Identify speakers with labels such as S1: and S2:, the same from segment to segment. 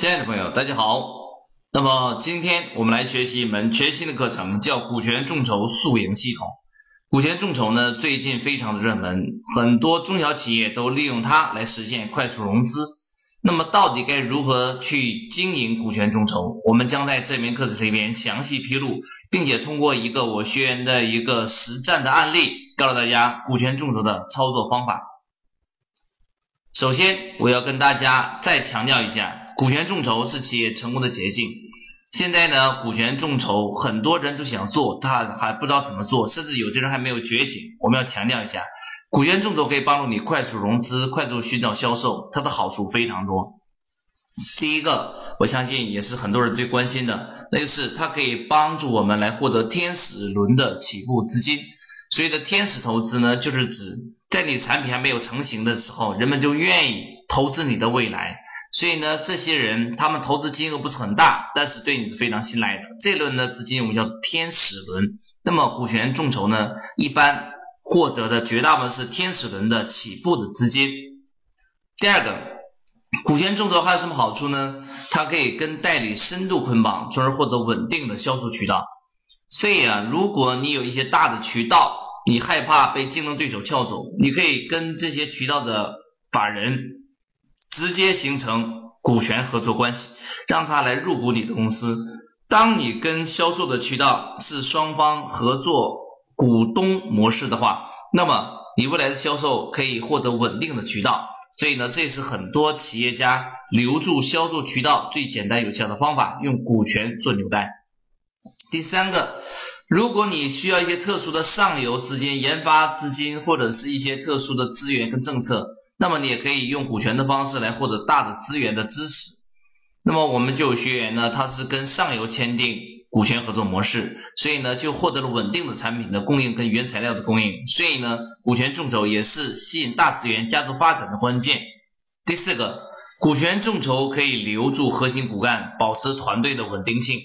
S1: 亲爱的朋友，大家好。那么今天我们来学习一门全新的课程，叫股权众筹速赢系统。股权众筹呢，最近非常的热门，很多中小企业都利用它来实现快速融资。那么到底该如何去经营股权众筹？我们将在这门课程里边详细披露，并且通过一个我学员的一个实战的案例，告诉大家股权众筹的操作方法。首先，我要跟大家再强调一下。股权众筹是企业成功的捷径。现在呢，股权众筹很多人都想做，他还不知道怎么做，甚至有些人还没有觉醒。我们要强调一下，股权众筹可以帮助你快速融资、快速寻找销售，它的好处非常多。第一个，我相信也是很多人最关心的，那就是它可以帮助我们来获得天使轮的起步资金。所谓的天使投资呢，就是指在你产品还没有成型的时候，人们就愿意投资你的未来。所以呢，这些人他们投资金额不是很大，但是对你是非常信赖的。这轮的资金我们叫天使轮。那么股权众筹呢，一般获得的绝大部分是天使轮的起步的资金。第二个，股权众筹还有什么好处呢？它可以跟代理深度捆绑，从而获得稳定的销售渠道。所以啊，如果你有一些大的渠道，你害怕被竞争对手撬走，你可以跟这些渠道的法人。直接形成股权合作关系，让他来入股你的公司。当你跟销售的渠道是双方合作股东模式的话，那么你未来的销售可以获得稳定的渠道。所以呢，这是很多企业家留住销售渠道最简单有效的方法，用股权做纽带。第三个，如果你需要一些特殊的上游资金、研发资金，或者是一些特殊的资源跟政策。那么你也可以用股权的方式来获得大的资源的支持。那么我们就有学员呢，他是跟上游签订股权合作模式，所以呢就获得了稳定的产品的供应跟原材料的供应。所以呢，股权众筹也是吸引大资源加速发展的关键。第四个，股权众筹可以留住核心骨干，保持团队的稳定性。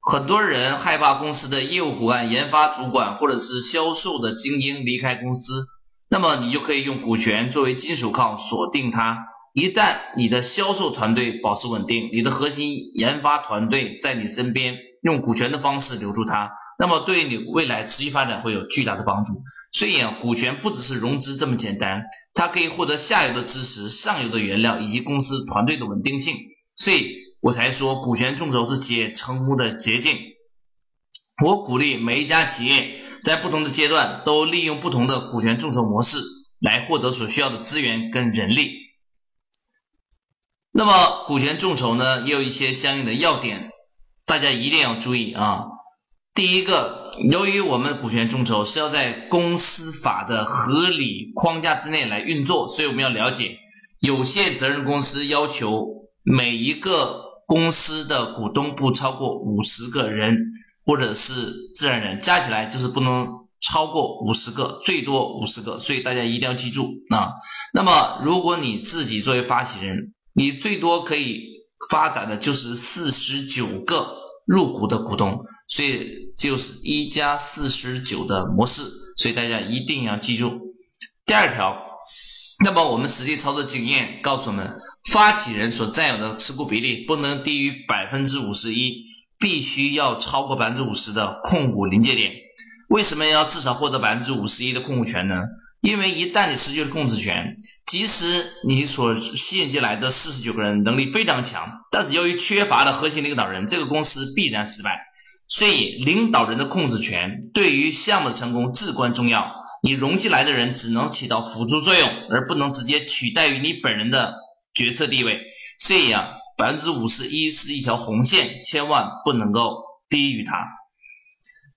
S1: 很多人害怕公司的业务骨干、研发主管或者是销售的精英离开公司。那么你就可以用股权作为金属铐锁定它。一旦你的销售团队保持稳定，你的核心研发团队在你身边，用股权的方式留住它，那么对于你未来持续发展会有巨大的帮助。所以啊，股权不只是融资这么简单，它可以获得下游的支持、上游的原料以及公司团队的稳定性。所以我才说，股权众筹是企业成功的捷径。我鼓励每一家企业。在不同的阶段，都利用不同的股权众筹模式来获得所需要的资源跟人力。那么，股权众筹呢，也有一些相应的要点，大家一定要注意啊。第一个，由于我们股权众筹是要在公司法的合理框架之内来运作，所以我们要了解，有限责任公司要求每一个公司的股东不超过五十个人。或者是自然人加起来就是不能超过五十个，最多五十个，所以大家一定要记住啊。那么如果你自己作为发起人，你最多可以发展的就是四十九个入股的股东，所以就是一加四十九的模式，所以大家一定要记住。第二条，那么我们实际操作经验告诉我们，发起人所占有的持股比例不能低于百分之五十一。必须要超过百分之五十的控股临界点。为什么要至少获得百分之五十一的控股权呢？因为一旦你失去了控制权，即使你所吸引进来的四十九个人能力非常强，但是由于缺乏了核心领导人，这个公司必然失败。所以，领导人的控制权对于项目的成功至关重要。你融进来的人只能起到辅助作用，而不能直接取代于你本人的决策地位。所以啊。百分之五十一是一条红线，千万不能够低于它。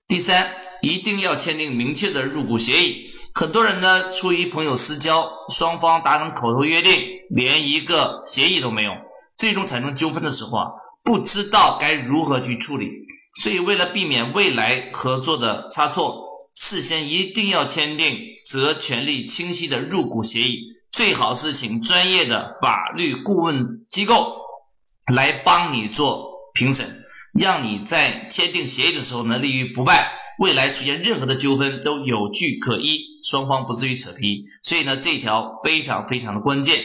S1: 第三，一定要签订明确的入股协议。很多人呢，出于朋友私交，双方达成口头约定，连一个协议都没有，最终产生纠纷的时候啊，不知道该如何去处理。所以，为了避免未来合作的差错，事先一定要签订责权利清晰的入股协议，最好是请专业的法律顾问机构。来帮你做评审，让你在签订协议的时候呢立于不败，未来出现任何的纠纷都有据可依，双方不至于扯皮。所以呢，这一条非常非常的关键。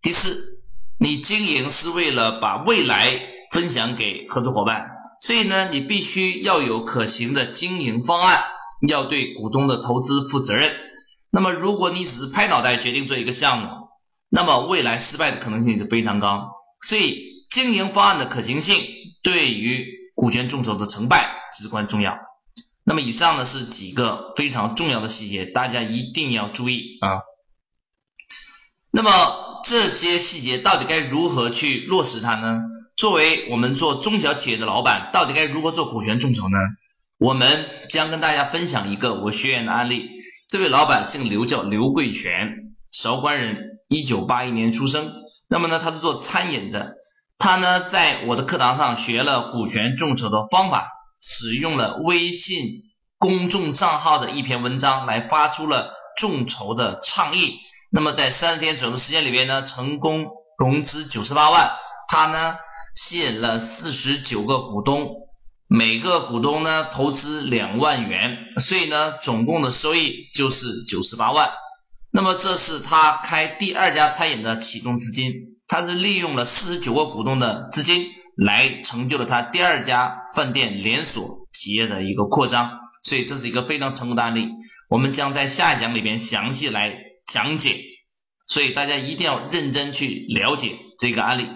S1: 第四，你经营是为了把未来分享给合作伙伴，所以呢，你必须要有可行的经营方案，要对股东的投资负责任。那么，如果你只是拍脑袋决定做一个项目，那么未来失败的可能性就非常高。所以，经营方案的可行性对于股权众筹的成败至关重要。那么，以上呢是几个非常重要的细节，大家一定要注意啊。那么这些细节到底该如何去落实它呢？作为我们做中小企业的老板，到底该如何做股权众筹呢？我们将跟大家分享一个我学员的案例。这位老板姓刘，叫刘贵全，韶关人，一九八一年出生。那么呢，他是做餐饮的。他呢，在我的课堂上学了股权众筹的方法，使用了微信公众账号的一篇文章来发出了众筹的倡议。那么在三十天左右的时间里边呢，成功融资九十八万。他呢吸引了四十九个股东，每个股东呢投资两万元，所以呢总共的收益就是九十八万。那么这是他开第二家餐饮的启动资金，他是利用了四十九个股东的资金来成就了他第二家饭店连锁企业的一个扩张，所以这是一个非常成功的案例。我们将在下一讲里边详细来。讲解，所以大家一定要认真去了解这个案例。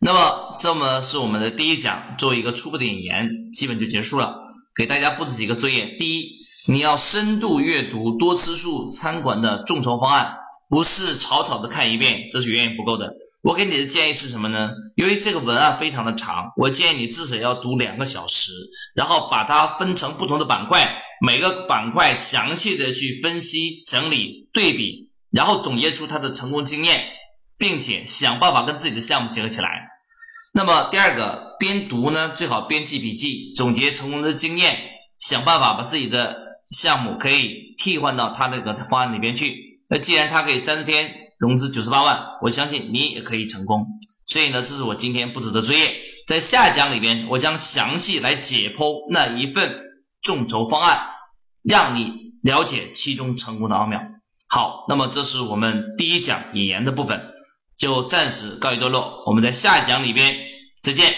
S1: 那么，这么是我们的第一讲，做一个初步的引言，基本就结束了。给大家布置几个作业：第一，你要深度阅读多吃素餐馆的众筹方案，不是草草的看一遍，这是远远不够的。我给你的建议是什么呢？由于这个文案非常的长，我建议你至少要读两个小时，然后把它分成不同的板块。每个板块详细的去分析、整理、对比，然后总结出它的成功经验，并且想办法跟自己的项目结合起来。那么第二个，边读呢最好边记笔记，总结成功的经验，想办法把自己的项目可以替换到他那个方案里边去。那既然他可以三十天融资九十八万，我相信你也可以成功。所以呢，这是我今天布置的作业，在下一讲里边，我将详细来解剖那一份。众筹方案，让你了解其中成功的奥妙。好，那么这是我们第一讲引言的部分，就暂时告一段落。我们在下一讲里边再见。